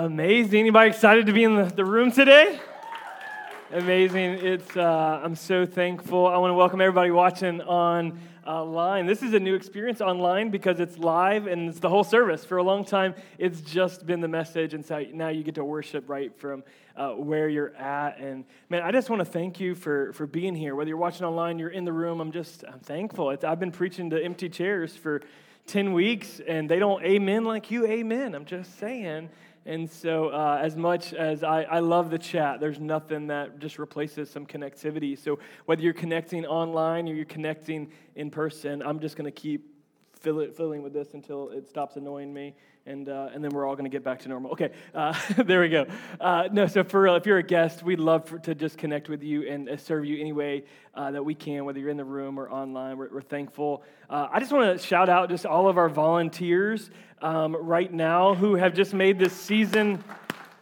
Amazing. Anybody excited to be in the, the room today? Amazing. It's, uh, I'm so thankful. I want to welcome everybody watching online. This is a new experience online because it's live and it's the whole service. For a long time, it's just been the message, and so now you get to worship right from uh, where you're at. And man, I just want to thank you for, for being here. Whether you're watching online, you're in the room, I'm just I'm thankful. It's, I've been preaching to empty chairs for 10 weeks, and they don't amen like you amen. I'm just saying. And so, uh, as much as I, I love the chat, there's nothing that just replaces some connectivity. So, whether you're connecting online or you're connecting in person, I'm just going to keep fill it, filling with this until it stops annoying me and, uh, and then we're all going to get back to normal. Okay, uh, there we go. Uh, no, so for real, if you're a guest, we'd love for, to just connect with you and uh, serve you any way uh, that we can, whether you're in the room or online. We're, we're thankful. Uh, I just want to shout out just all of our volunteers um, right now who have just made this season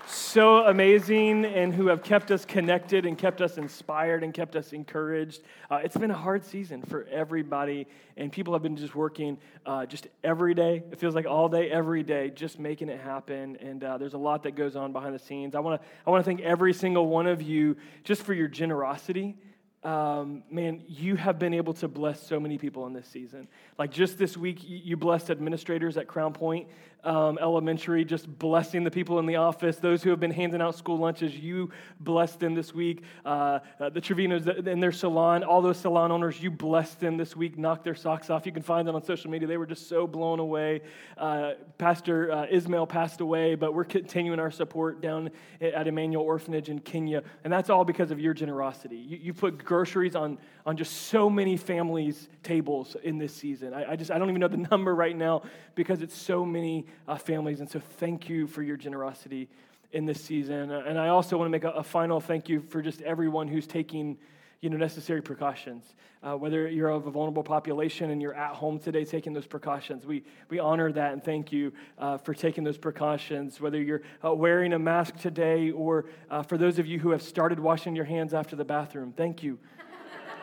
so amazing and who have kept us connected and kept us inspired and kept us encouraged. Uh, it's been a hard season for everybody, and people have been just working uh, just every day. It feels like all day, every day, just making it happen. And uh, there's a lot that goes on behind the scenes. I want to I want to thank every single one of you just for your generosity um, man, you have been able to bless so many people in this season. Like just this week, you blessed administrators at Crown Point um, Elementary, just blessing the people in the office. Those who have been handing out school lunches, you blessed them this week. Uh, uh, the Trevinos in their salon, all those salon owners, you blessed them this week, knocked their socks off. You can find them on social media. They were just so blown away. Uh, Pastor uh, Ismail passed away, but we're continuing our support down at Emmanuel Orphanage in Kenya. And that's all because of your generosity. You, you put groceries on, on just so many families' tables in this season. I, I, just, I don't even know the number right now because it's so many uh, families. And so thank you for your generosity in this season. And I also want to make a, a final thank you for just everyone who's taking you know, necessary precautions. Uh, whether you're of a vulnerable population and you're at home today taking those precautions, we, we honor that and thank you uh, for taking those precautions. Whether you're uh, wearing a mask today or uh, for those of you who have started washing your hands after the bathroom, thank you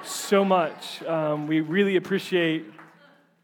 so much. Um, we really appreciate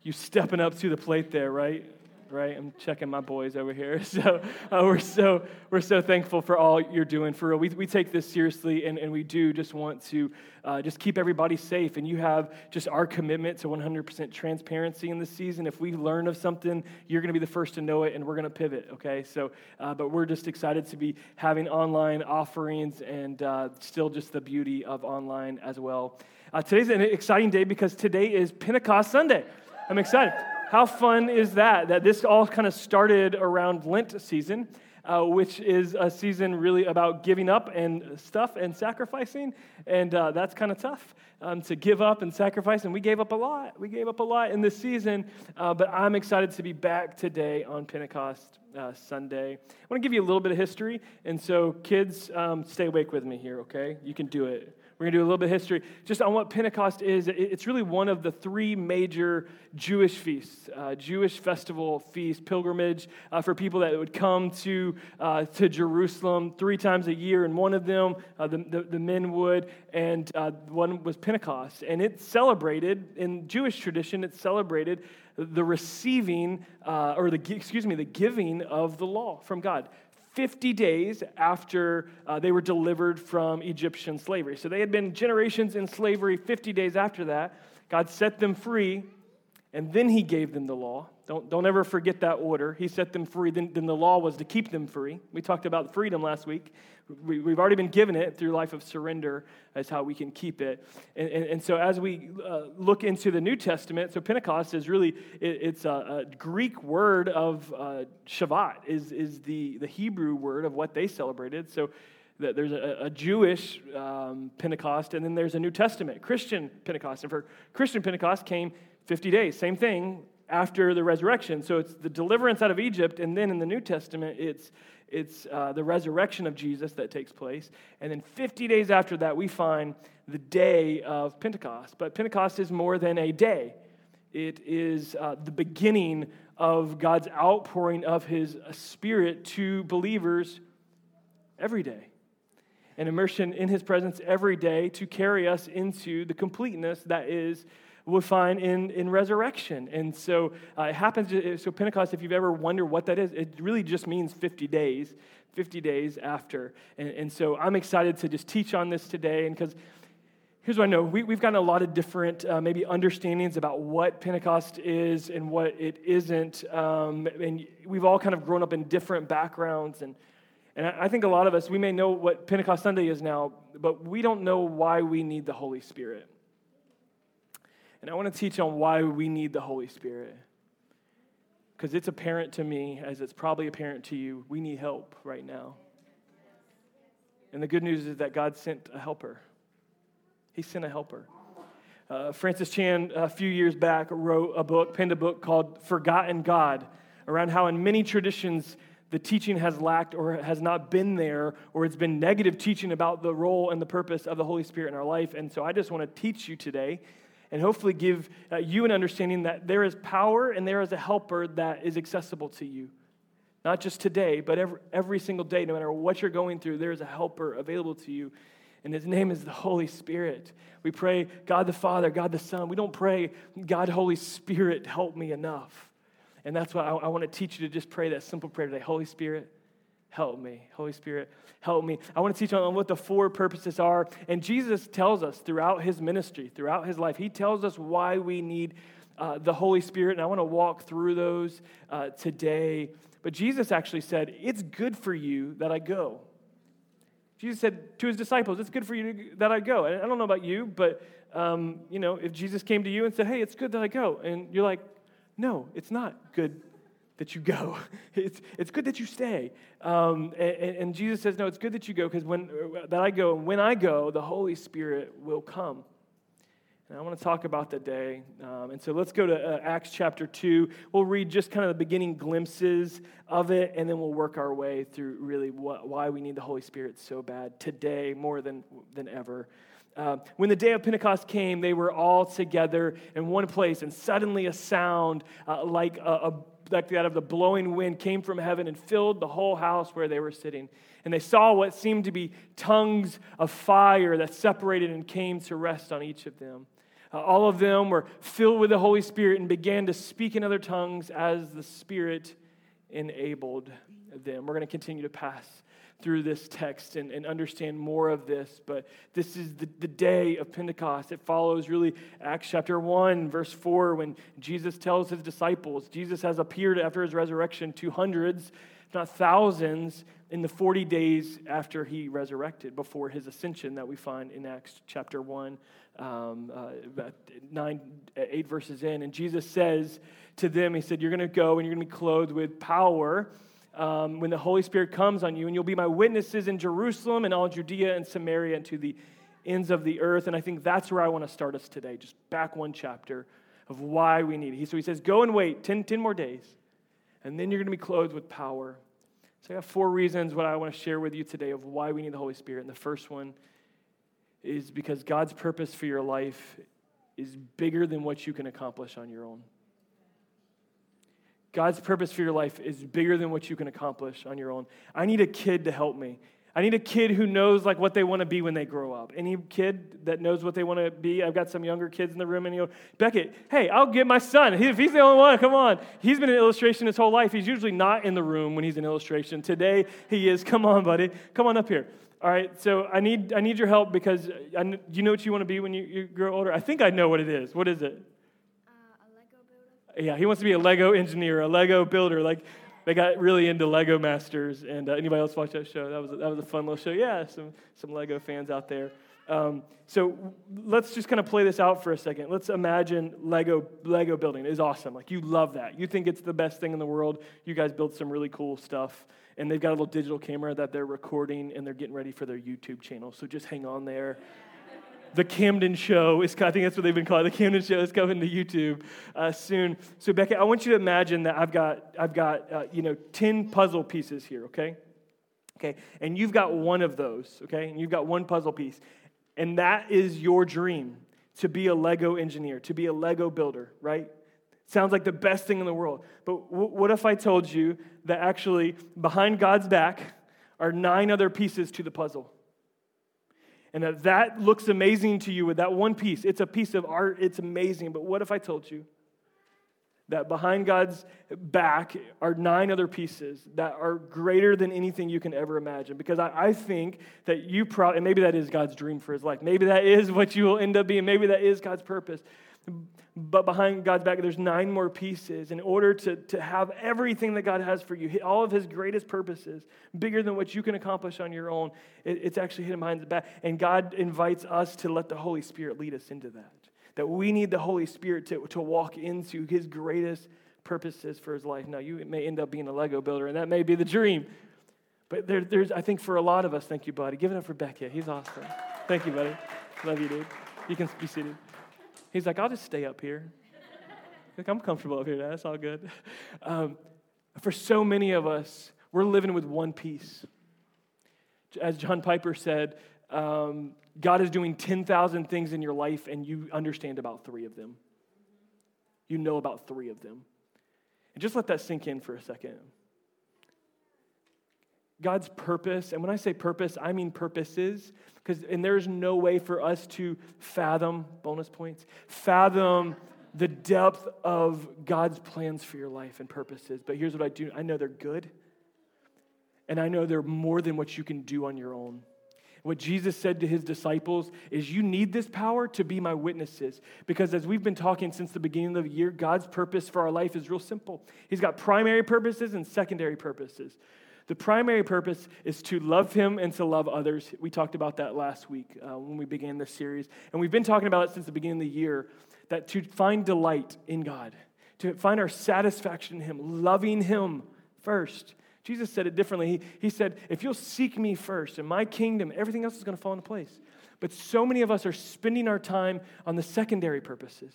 you stepping up to the plate there, right? Right? I'm checking my boys over here. So uh, we're so we're so thankful for all you're doing. For real, we, we take this seriously, and, and we do just want to uh, just keep everybody safe. And you have just our commitment to 100% transparency in this season. If we learn of something, you're going to be the first to know it, and we're going to pivot. Okay? So, uh, but we're just excited to be having online offerings, and uh, still just the beauty of online as well. Uh, today's an exciting day because today is Pentecost Sunday. I'm excited. How fun is that? That this all kind of started around Lent season, uh, which is a season really about giving up and stuff and sacrificing. And uh, that's kind of tough um, to give up and sacrifice. And we gave up a lot. We gave up a lot in this season. Uh, but I'm excited to be back today on Pentecost uh, Sunday. I want to give you a little bit of history. And so, kids, um, stay awake with me here, okay? You can do it. We're going to do a little bit of history just on what Pentecost is. It's really one of the three major Jewish feasts, uh, Jewish festival feast, pilgrimage uh, for people that would come to, uh, to Jerusalem three times a year. And one of them, uh, the, the, the, men would, and uh, one was Pentecost. And it celebrated, in Jewish tradition, it celebrated the receiving, uh, or the, excuse me, the giving of the law from God. 50 days after uh, they were delivered from Egyptian slavery. So they had been generations in slavery. 50 days after that, God set them free, and then He gave them the law. Don't, don't ever forget that order. He set them free, then, then the law was to keep them free. We talked about freedom last week. We, have already been given it through life of surrender, as how we can keep it. And, and, and so, as we uh, look into the New Testament, so Pentecost is really it, it's a, a, Greek word of uh, Shavuot is is the the Hebrew word of what they celebrated. So there's a, a Jewish um, Pentecost, and then there's a New Testament Christian Pentecost. And for Christian Pentecost came 50 days, same thing after the resurrection. So it's the deliverance out of Egypt, and then in the New Testament, it's it's uh, the resurrection of Jesus that takes place. And then 50 days after that, we find the day of Pentecost. But Pentecost is more than a day, it is uh, the beginning of God's outpouring of his spirit to believers every day. And immersion in his presence every day to carry us into the completeness that is we find in, in resurrection. And so uh, it happens, so Pentecost, if you've ever wondered what that is, it really just means 50 days, 50 days after. And, and so I'm excited to just teach on this today. And because here's what I know we, have gotten a lot of different, uh, maybe, understandings about what Pentecost is and what it isn't. Um, and we've all kind of grown up in different backgrounds. And, and I think a lot of us, we may know what Pentecost Sunday is now, but we don't know why we need the Holy Spirit. And I want to teach on why we need the Holy Spirit. Because it's apparent to me, as it's probably apparent to you, we need help right now. And the good news is that God sent a helper. He sent a helper. Uh, Francis Chan, a few years back, wrote a book, penned a book called Forgotten God, around how in many traditions the teaching has lacked or has not been there, or it's been negative teaching about the role and the purpose of the Holy Spirit in our life. And so I just want to teach you today and hopefully give uh, you an understanding that there is power and there is a helper that is accessible to you. Not just today, but every, every single day, no matter what you're going through, there is a helper available to you. And his name is the Holy Spirit. We pray, God the Father, God the Son. We don't pray, God, Holy Spirit, help me enough. And that's why I, I want to teach you to just pray that simple prayer today Holy Spirit, help me. Holy Spirit, help me. I want to teach on what the four purposes are. And Jesus tells us throughout his ministry, throughout his life, he tells us why we need uh, the Holy Spirit. And I want to walk through those uh, today. But Jesus actually said, It's good for you that I go. Jesus said to his disciples, It's good for you that I go. And I don't know about you, but um, you know, if Jesus came to you and said, Hey, it's good that I go, and you're like, No, it's not good that you go. It's, it's good that you stay. Um, and, and, Jesus says, no, it's good that you go because when that I go, and when I go, the Holy Spirit will come. And I want to talk about that day. Um, and so let's go to uh, Acts chapter 2. We'll read just kind of the beginning glimpses of it, and then we'll work our way through really what, why we need the Holy Spirit so bad today more than, than ever. Uh, when the day of Pentecost came, they were all together in one place, and suddenly a sound uh, like a, a like that of the blowing wind came from heaven and filled the whole house where they were sitting. And they saw what seemed to be tongues of fire that separated and came to rest on each of them. Uh, all of them were filled with the Holy Spirit and began to speak in other tongues as the Spirit enabled them. We're going to continue to pass through this text and, and understand more of this. But this is the, the day of Pentecost. It follows really Acts chapter 1, verse 4, when Jesus tells his disciples, Jesus has appeared after his resurrection to hundreds, if not thousands, in the 40 days after he resurrected, before his ascension that we find in Acts chapter 1, um, uh, nine, eight verses in. And Jesus says to them, He said, You're going to go and you're going to be clothed with power um, when the Holy Spirit comes on you, and you'll be my witnesses in Jerusalem and all Judea and Samaria and to the ends of the earth. And I think that's where I want to start us today, just back one chapter of why we need it. So he says, Go and wait 10, 10 more days, and then you're going to be clothed with power. So I have four reasons what I want to share with you today of why we need the Holy Spirit. And the first one is because God's purpose for your life is bigger than what you can accomplish on your own. God's purpose for your life is bigger than what you can accomplish on your own. I need a kid to help me. I need a kid who knows like what they want to be when they grow up. Any kid that knows what they want to be, I've got some younger kids in the room, and you go, Beckett, hey, I'll get my son. If he's the only one, come on. He's been an illustration his whole life. He's usually not in the room when he's in illustration. Today he is. Come on, buddy. Come on up here. All right, so I need I need your help because uh, I, you know what you want to be when you, you grow older. I think I know what it is. What is it? Yeah, he wants to be a Lego engineer, a Lego builder. Like they got really into Lego Masters. And uh, anybody else watch that show? That was a, that was a fun little show. Yeah, some some Lego fans out there. Um, so let's just kind of play this out for a second. Let's imagine Lego Lego building is awesome. Like you love that. You think it's the best thing in the world. You guys build some really cool stuff, and they've got a little digital camera that they're recording, and they're getting ready for their YouTube channel. So just hang on there the Camden Show is, I think that's what they've been calling The Camden Show is coming to YouTube uh, soon. So, Beckett, I want you to imagine that I've got, I've got uh, you know, 10 puzzle pieces here, okay? Okay, and you've got one of those, okay? And you've got one puzzle piece. And that is your dream to be a Lego engineer, to be a Lego builder, right? Sounds like the best thing in the world. But w- what if I told you that actually behind God's back are nine other pieces to the puzzle? And that that looks amazing to you with that one piece. It's a piece of art, it's amazing. But what if I told you that behind God's back are nine other pieces that are greater than anything you can ever imagine? Because I, I think that you probably, and maybe that is God's dream for his life. Maybe that is what you will end up being. Maybe that is God's purpose. But behind God's back, there's nine more pieces in order to, to have everything that God has for you, all of His greatest purposes, bigger than what you can accomplish on your own. It, it's actually hidden behind the back. And God invites us to let the Holy Spirit lead us into that. That we need the Holy Spirit to, to walk into His greatest purposes for His life. Now, you may end up being a Lego builder, and that may be the dream. But there, there's, I think, for a lot of us, thank you, buddy. Give it up for Beckett. He's awesome. Thank you, buddy. Love you, dude. You can be seated. He's like, I'll just stay up here. like, I'm comfortable up here. That's all good. Um, for so many of us, we're living with one piece. As John Piper said, um, God is doing 10,000 things in your life, and you understand about three of them. You know about three of them. And just let that sink in for a second. God's purpose, and when I say purpose, I mean purposes, because and there's no way for us to fathom bonus points, fathom the depth of God's plans for your life and purposes. But here's what I do: I know they're good, and I know they're more than what you can do on your own. What Jesus said to his disciples is, You need this power to be my witnesses. Because as we've been talking since the beginning of the year, God's purpose for our life is real simple. He's got primary purposes and secondary purposes. The primary purpose is to love Him and to love others. We talked about that last week uh, when we began this series. And we've been talking about it since the beginning of the year that to find delight in God, to find our satisfaction in Him, loving Him first. Jesus said it differently. He, he said, If you'll seek me first and my kingdom, everything else is going to fall into place. But so many of us are spending our time on the secondary purposes.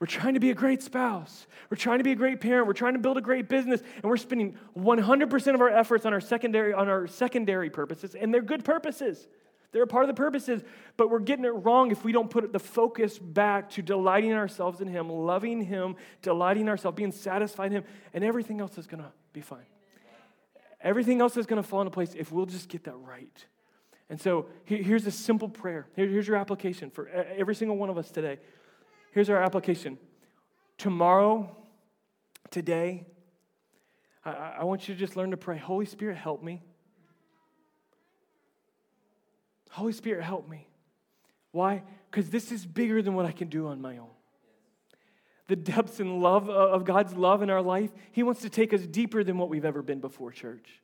We're trying to be a great spouse. We're trying to be a great parent. We're trying to build a great business, and we're spending 100% of our efforts on our secondary on our secondary purposes, and they're good purposes. They're a part of the purposes, but we're getting it wrong if we don't put the focus back to delighting ourselves in Him, loving Him, delighting ourselves, being satisfied in Him, and everything else is going to be fine. Everything else is going to fall into place if we'll just get that right. And so here's a simple prayer. Here's your application for every single one of us today. Here's our application. Tomorrow, today, I, I want you to just learn to pray Holy Spirit, help me. Holy Spirit, help me. Why? Because this is bigger than what I can do on my own. The depths and love uh, of God's love in our life, He wants to take us deeper than what we've ever been before, church.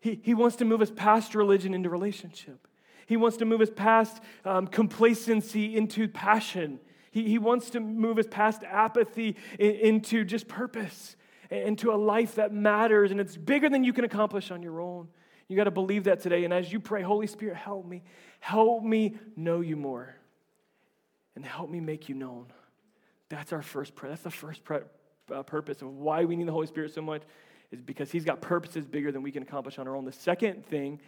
He, he wants to move us past religion into relationship. He wants to move us past um, complacency into passion. He, he wants to move us past apathy in, into just purpose, into a life that matters, and it's bigger than you can accomplish on your own. You got to believe that today. And as you pray, Holy Spirit, help me. Help me know you more. And help me make you known. That's our first prayer. That's the first uh, purpose of why we need the Holy Spirit so much, is because He's got purposes bigger than we can accomplish on our own. The second thing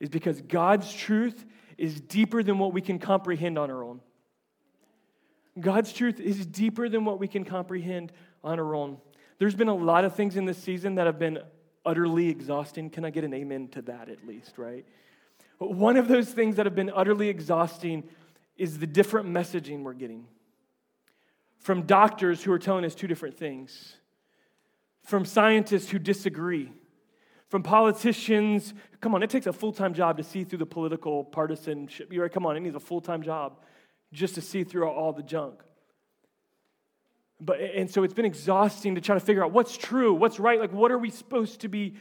is because God's truth is deeper than what we can comprehend on our own. God's truth is deeper than what we can comprehend on our own. There's been a lot of things in this season that have been utterly exhausting. Can I get an amen to that at least, right? One of those things that have been utterly exhausting is the different messaging we're getting from doctors who are telling us two different things, from scientists who disagree, from politicians. Come on, it takes a full time job to see through the political partisanship. You're right, come on, it needs a full time job just to see through all the junk. But, and so it's been exhausting to try to figure out what's true, what's right, like what are we supposed to be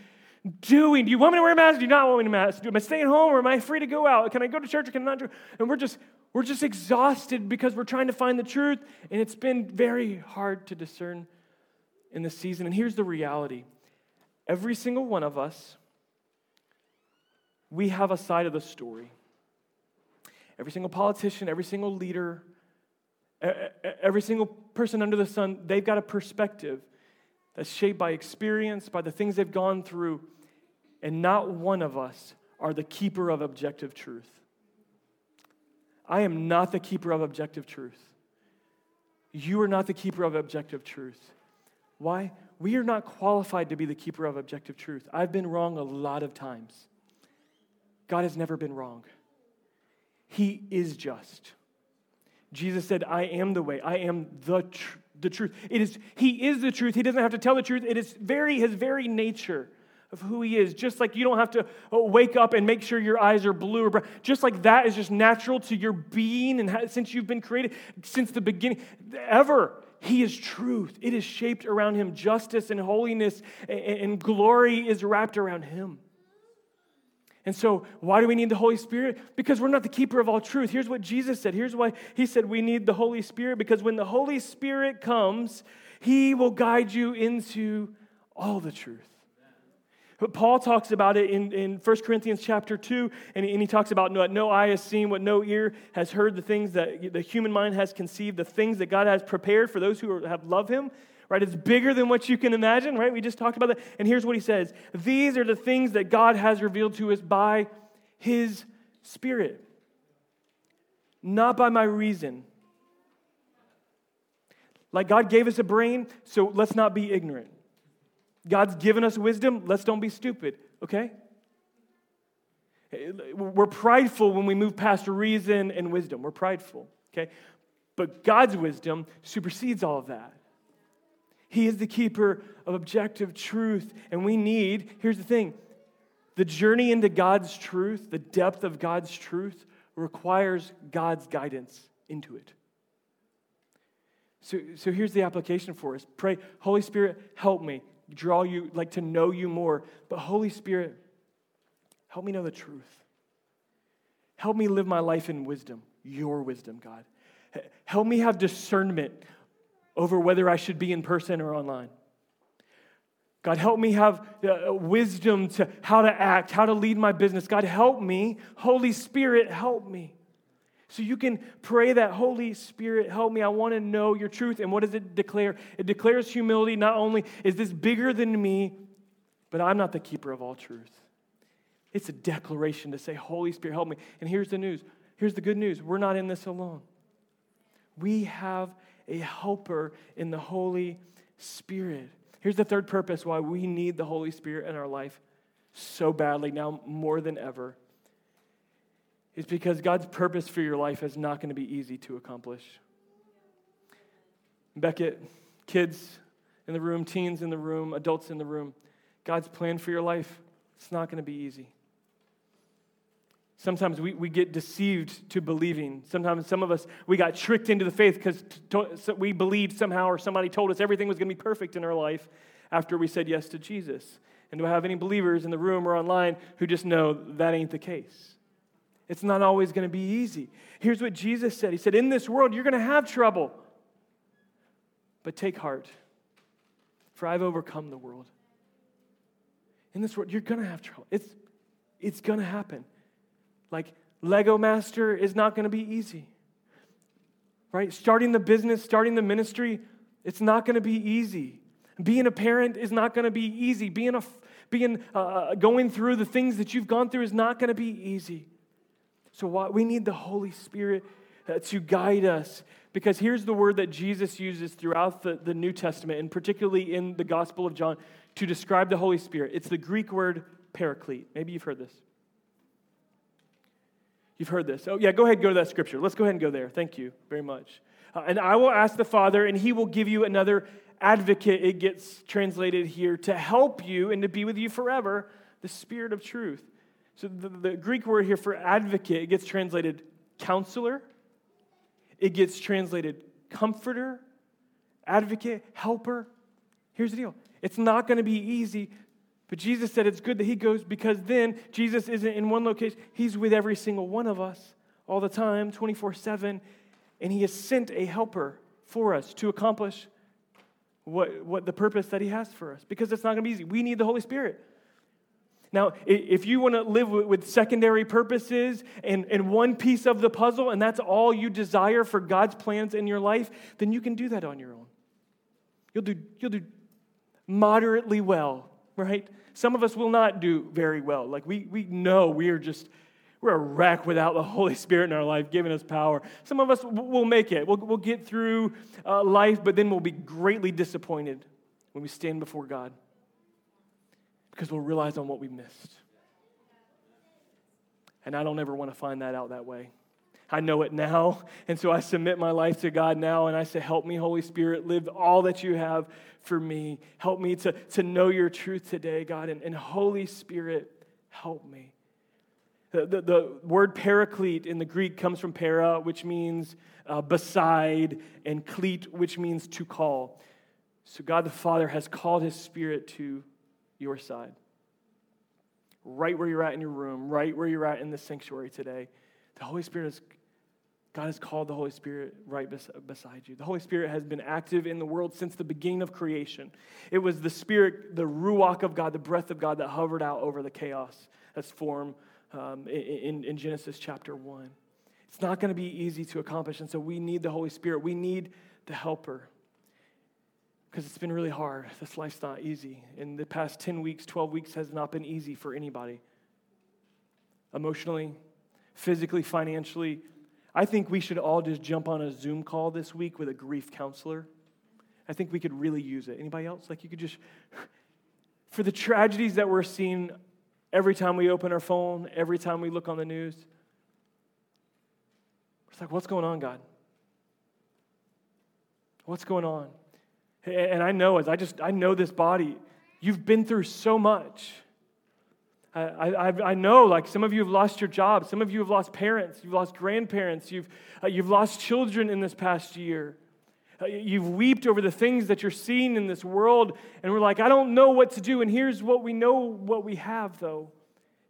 doing? Do you want me to wear a mask? Do you not want me to mask? Am I staying home or am I free to go out? Can I go to church or can I not? And we're just we're just exhausted because we're trying to find the truth, and it's been very hard to discern in this season. And here's the reality Every single one of us, we have a side of the story. Every single politician, every single leader, every single person under the sun, they've got a perspective that's shaped by experience, by the things they've gone through. And not one of us are the keeper of objective truth. I am not the keeper of objective truth. You are not the keeper of objective truth. Why? We are not qualified to be the keeper of objective truth. I've been wrong a lot of times. God has never been wrong. He is just. Jesus said, I am the way, I am the, tr- the truth. It is, he is the truth. He doesn't have to tell the truth. It is very, his very nature of who he is. Just like you don't have to uh, wake up and make sure your eyes are blue or brown. Just like that is just natural to your being and since you've been created, since the beginning, ever. He is truth. It is shaped around him. Justice and holiness and glory is wrapped around him. And so, why do we need the Holy Spirit? Because we're not the keeper of all truth. Here's what Jesus said. Here's why He said we need the Holy Spirit because when the Holy Spirit comes, He will guide you into all the truth. But Paul talks about it in, in 1 Corinthians chapter 2, and he, and he talks about what no eye has seen, what no ear has heard, the things that the human mind has conceived, the things that God has prepared for those who have loved Him right? It's bigger than what you can imagine, right? We just talked about that. And here's what he says These are the things that God has revealed to us by his Spirit, not by my reason. Like God gave us a brain, so let's not be ignorant. God's given us wisdom, let's don't be stupid, okay? We're prideful when we move past reason and wisdom. We're prideful, okay? But God's wisdom supersedes all of that. He is the keeper of objective truth. And we need, here's the thing the journey into God's truth, the depth of God's truth, requires God's guidance into it. So, so here's the application for us pray, Holy Spirit, help me draw you, like to know you more. But Holy Spirit, help me know the truth. Help me live my life in wisdom, your wisdom, God. Help me have discernment over whether I should be in person or online. God, help me have uh, wisdom to how to act, how to lead my business. God, help me. Holy Spirit, help me. So you can pray that, Holy Spirit, help me. I want to know your truth. And what does it declare? It declares humility. Not only is this bigger than me, but I'm not the keeper of all truth. It's a declaration to say, Holy Spirit, help me. And here's the news. Here's the good news. We're not in this alone. We have a helper in the Holy Spirit. Here's the third purpose why we need the Holy Spirit in our life so badly now more than ever. Is because God's purpose for your life is not going to be easy to accomplish. Beckett, kids in the room, teens in the room, adults in the room, God's plan for your life, it's not going to be easy. Sometimes we, we get deceived to believing. Sometimes some of us, we got tricked into the faith because so we believed somehow or somebody told us everything was going to be perfect in our life after we said yes to Jesus. And do I have any believers in the room or online who just know that ain't the case? It's not always going to be easy. Here's what Jesus said He said, In this world, you're going to have trouble. But take heart, for I've overcome the world. In this world, you're going to have trouble. It's, it's going to happen. Like, Lego Master is not going to be easy. Right? Starting the business, starting the ministry, it's not going to be easy. Being a parent is not going to be easy. Being a being uh, uh, going through the things that you've gone through is not going to be easy. So what, we need the Holy Spirit uh, to guide us because here's the word that Jesus uses throughout the, the New Testament and particularly in the Gospel of John to describe the Holy Spirit. It's the Greek word paraclete. Maybe you've heard this. You've heard this. Oh, yeah, go ahead go to that scripture. Let's go ahead and go there. Thank you very much. Uh, and I will ask the Father, and he will give you another advocate, it gets translated here, to help you and to be with you forever, the Spirit of truth. So the, the Greek word here for advocate, it gets translated counselor, it gets translated comforter, advocate, helper. Here's the deal it's not going to be easy but Jesus said it's good that he goes because then Jesus isn't in one location, he's with every single one of us all the time, 24 7. And he has sent a helper for us to accomplish what, what the purpose that he has for us because it's not going to be easy. We need the Holy Spirit. Now, if you want to live with secondary purposes and, and one piece of the puzzle, and that's all you desire for God's plans in your life, then you can do that on your own. You'll do, you'll do moderately well, right? Some of us will not do very well. Like we, we know we are just, we're a wreck without the Holy Spirit in our life giving us power. Some of us will make it. We'll, we'll get through uh, life, but then we'll be greatly disappointed when we stand before God because we'll realize on what we missed. And I don't ever want to find that out that way. I know it now. And so I submit my life to God now and I say, Help me, Holy Spirit, live all that you have for me. Help me to, to know your truth today, God. And, and Holy Spirit, help me. The, the, the, word paraclete in the Greek comes from para, which means uh, beside, and cleat, which means to call. So God the Father has called his Spirit to your side. Right where you're at in your room, right where you're at in the sanctuary today. The Holy Spirit is God has called the Holy Spirit right bes- beside you. The Holy Spirit has been active in the world since the beginning of creation. It was the Spirit, the Ruach of God, the breath of God that hovered out over the chaos that's formed um, in, in Genesis chapter 1. It's not going to be easy to accomplish, and so we need the Holy Spirit. We need the helper because it's been really hard. This life's not easy. In the past 10 weeks, 12 weeks has not been easy for anybody. Emotionally, physically, financially, I think we should all just jump on a Zoom call this week with a grief counselor. I think we could really use it. Anybody else? Like you could just, for the tragedies that we're seeing every time we open our phone, every time we look on the news, it's like, what's going on, God? What's going on? And I know as I just, I know this body, you've been through so much. I, I, I, know, like, some of you have lost your job. Some of you have lost parents. You've lost grandparents. You've, uh, you've lost children in this past year. Uh, you've wept over the things that you're seeing in this world. And we're like, I don't know what to do. And here's what we know what we have, though,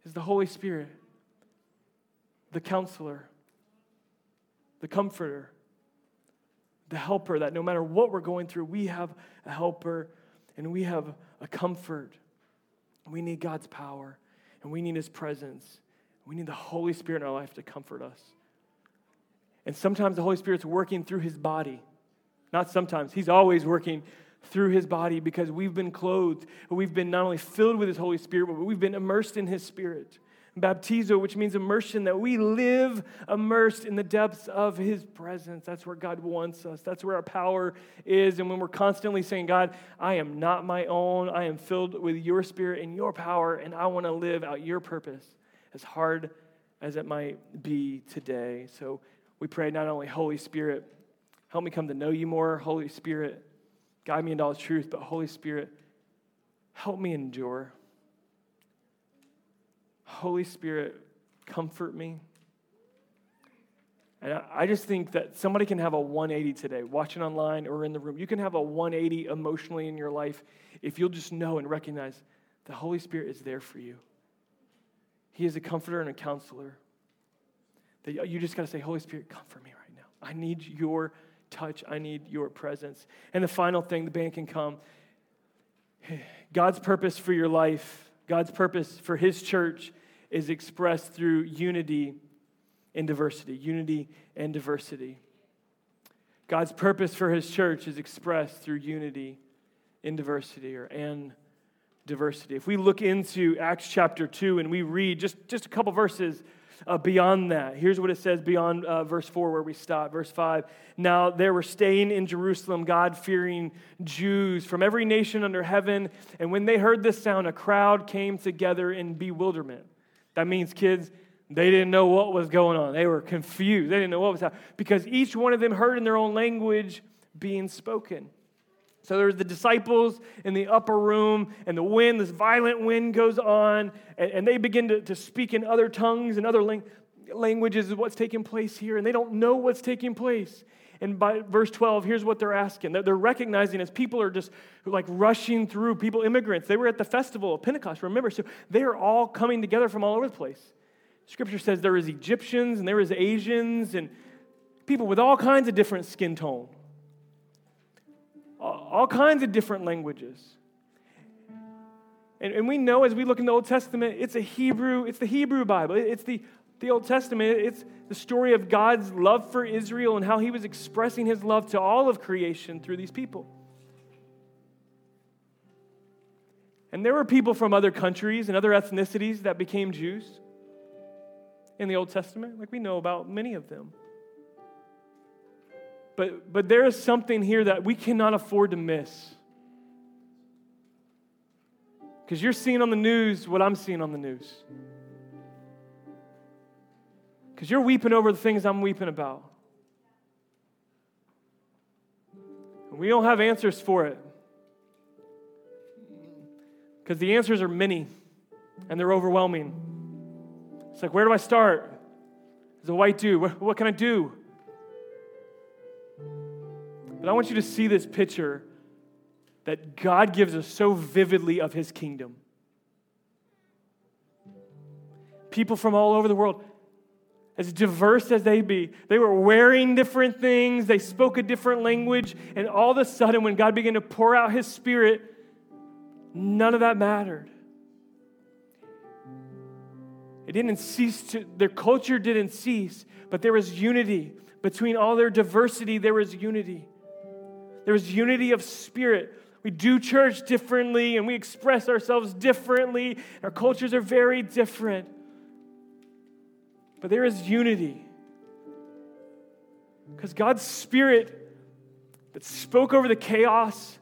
is the Holy Spirit, the counselor, the comforter, the helper, that no matter what we're going through, we have a helper and we have a comfort. We need God's power and we need His presence. We need the Holy Spirit in our life to comfort us. And sometimes the Holy Spirit's working through His body. Not sometimes, He's always working through His body because we've been clothed. We've been not only filled with His Holy Spirit, but we've been immersed in His Spirit baptizo, which means immersion, that we live immersed in the depths of His presence. That's where God wants us. That's where our power is. And when we're constantly saying, God, I am not my own, I am filled with your spirit and your power, and I want to live out your purpose, as hard as it might be today. So we pray not only, Holy Spirit, help me come to know you more, Holy Spirit, guide me into all truth, but Holy Spirit, help me endure. Holy Spirit, comfort me. And I just think that somebody can have a 180 today, watching online or in the room. You can have a 180 emotionally in your life if you'll just know and recognize the Holy Spirit is there for you. He is a comforter and a counselor. That you just got to say, Holy Spirit, comfort me right now. I need your touch. I need your presence. And the final thing, the band can come. God's purpose for your life, God's purpose for His church is expressed through unity and diversity. Unity and diversity. God's purpose for his church is expressed through unity in diversity or and diversity. If we look into Acts chapter 2 and we read just, just a couple verses uh, beyond that, here's what it says beyond uh, verse 4 where we stop. Verse 5 Now there were staying in Jerusalem God fearing Jews from every nation under heaven, and when they heard this sound, a crowd came together in bewilderment. That means kids, they didn't know what was going on. They were confused. They didn't know what was happening because each one of them heard in their own language being spoken. So there's the disciples in the upper room, and the wind, this violent wind goes on, and, and they begin to, to speak in other tongues and other ling- languages is what's taking place here, and they don't know what's taking place. And by verse 12, here's what they're asking. They're recognizing as people are just like rushing through, people, immigrants. They were at the festival of Pentecost, remember? So they are all coming together from all over the place. Scripture says there is Egyptians and there is Asians and people with all kinds of different skin tone, all kinds of different languages. And, and we know as we look in the Old Testament, it's a Hebrew, it's the Hebrew Bible. It's the the Old Testament, it's the story of God's love for Israel and how he was expressing his love to all of creation through these people. And there were people from other countries and other ethnicities that became Jews in the Old Testament. Like we know about many of them. But, but there is something here that we cannot afford to miss. Because you're seeing on the news what I'm seeing on the news. Because you're weeping over the things I'm weeping about. And We don't have answers for it. Because the answers are many and they're overwhelming. It's like, where do I start? As a white dude, what, what can I do? But I want you to see this picture that God gives us so vividly of his kingdom. People from all over the world, as diverse as they be, they were wearing different things, they spoke a different language, and all of a sudden, when God began to pour out his spirit, none of that mattered. It didn't cease to, their culture didn't cease, but there was unity. Between all their diversity, there was unity. There was unity of spirit. We do church differently and we express ourselves differently. Our cultures are very different. But there is unity. Because God's Spirit that spoke over the chaos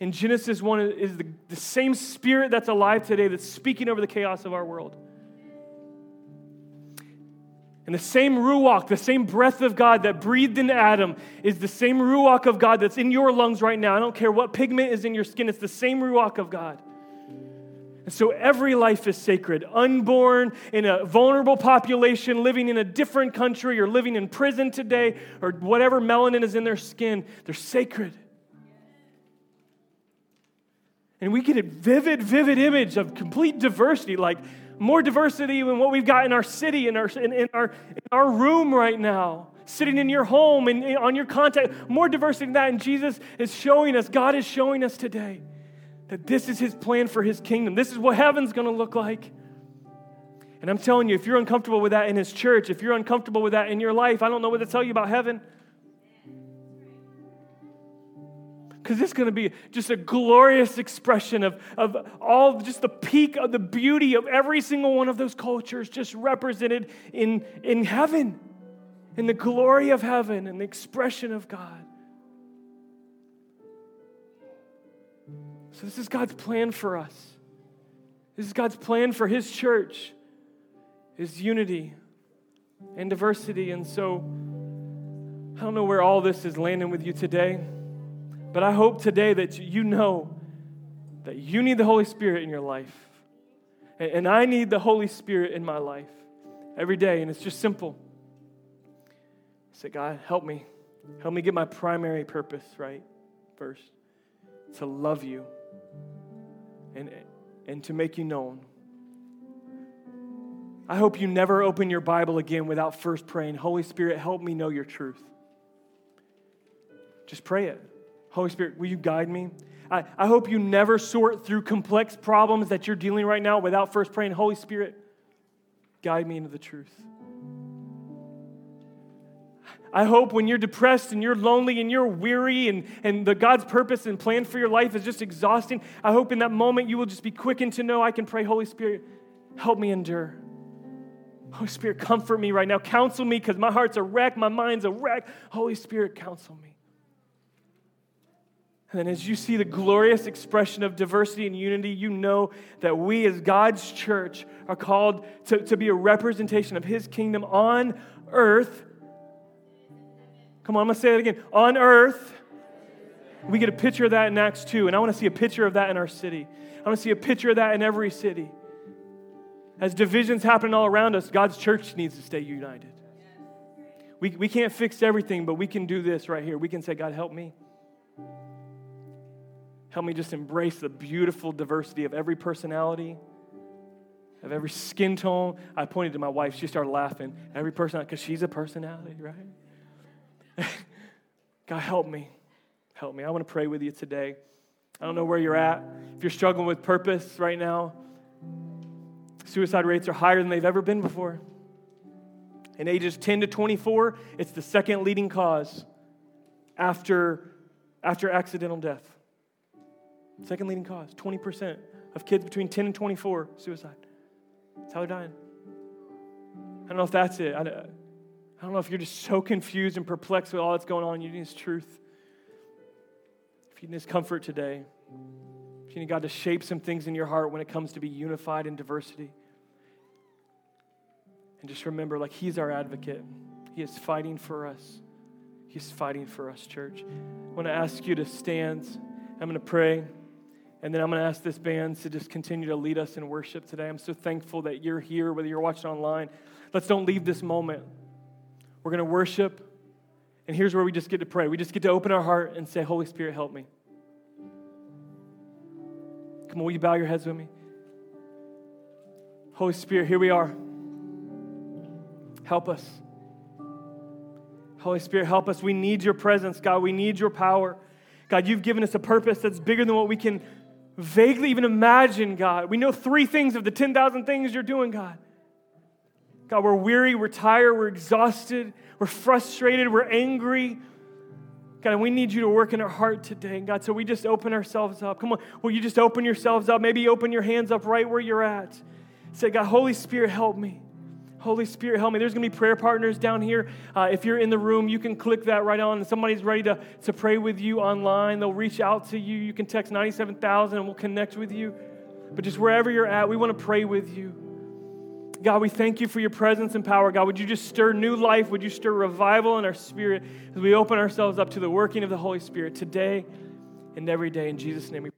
in Genesis 1 is the, the same Spirit that's alive today that's speaking over the chaos of our world. And the same ruach, the same breath of God that breathed into Adam, is the same ruach of God that's in your lungs right now. I don't care what pigment is in your skin, it's the same ruach of God. And so every life is sacred. Unborn in a vulnerable population, living in a different country, or living in prison today, or whatever melanin is in their skin, they're sacred. And we get a vivid, vivid image of complete diversity. Like, more diversity than what we've got in our city, in our, in, in our, in our room right now, sitting in your home and on your contact. More diversity than that. And Jesus is showing us, God is showing us today that this is his plan for his kingdom. This is what heaven's going to look like. And I'm telling you, if you're uncomfortable with that in his church, if you're uncomfortable with that in your life, I don't know what to tell you about heaven. because it's going to be just a glorious expression of, of all just the peak of the beauty of every single one of those cultures just represented in, in heaven, in the glory of heaven and the expression of God. So, this is God's plan for us. This is God's plan for His church, His unity and diversity. And so, I don't know where all this is landing with you today. But I hope today that you know that you need the Holy Spirit in your life. And I need the Holy Spirit in my life every day. And it's just simple. Say, God, help me. Help me get my primary purpose right first to love you and, and to make you known. I hope you never open your Bible again without first praying, Holy Spirit, help me know your truth. Just pray it. Holy Spirit, will you guide me? I, I hope you never sort through complex problems that you're dealing right now without first praying, Holy Spirit, guide me into the truth. I hope when you're depressed and you're lonely and you're weary and, and the God's purpose and plan for your life is just exhausting, I hope in that moment you will just be quickened to know I can pray, Holy Spirit, help me endure. Holy Spirit, comfort me right now. Counsel me because my heart's a wreck, my mind's a wreck. Holy Spirit, counsel me. And then, as you see the glorious expression of diversity and unity, you know that we, as God's church, are called to, to be a representation of His kingdom on earth. Come on, I'm going to say it again. On earth. We get a picture of that in Acts 2, and I want to see a picture of that in our city. I want to see a picture of that in every city. As divisions happen all around us, God's church needs to stay united. We, we can't fix everything, but we can do this right here. We can say, God, help me. Help me just embrace the beautiful diversity of every personality, of every skin tone. I pointed to my wife. She started laughing. Every person, because she's a personality, right? God, help me. Help me. I want to pray with you today. I don't know where you're at. If you're struggling with purpose right now, suicide rates are higher than they've ever been before. In ages 10 to 24, it's the second leading cause after, after accidental death. Second leading cause 20% of kids between 10 and 24 suicide. That's how they're dying. I don't know if that's it. I don't know if you're just so confused and perplexed with all that's going on. You need His truth. If you need His comfort today, if you need God to shape some things in your heart when it comes to be unified in diversity. And just remember, like, He's our advocate. He is fighting for us. He's fighting for us, church. I want to ask you to stand. I'm going to pray. And then I'm going to ask this band to just continue to lead us in worship today. I'm so thankful that you're here, whether you're watching online. Let's don't leave this moment. We're going to worship. And here's where we just get to pray. We just get to open our heart and say, Holy Spirit, help me. Come on, will you bow your heads with me? Holy Spirit, here we are. Help us. Holy Spirit, help us. We need your presence, God. We need your power. God, you've given us a purpose that's bigger than what we can vaguely even imagine, God. We know three things of the 10,000 things you're doing, God. God, we're weary, we're tired, we're exhausted, we're frustrated, we're angry. God, we need you to work in our heart today, God. So we just open ourselves up. Come on, will you just open yourselves up? Maybe open your hands up right where you're at. Say, God, Holy Spirit, help me. Holy Spirit, help me. There's going to be prayer partners down here. Uh, if you're in the room, you can click that right on. Somebody's ready to, to pray with you online. They'll reach out to you. You can text 97,000 and we'll connect with you. But just wherever you're at, we want to pray with you. God, we thank you for your presence and power. God, would you just stir new life? Would you stir revival in our spirit as we open ourselves up to the working of the Holy Spirit today and every day? In Jesus' name we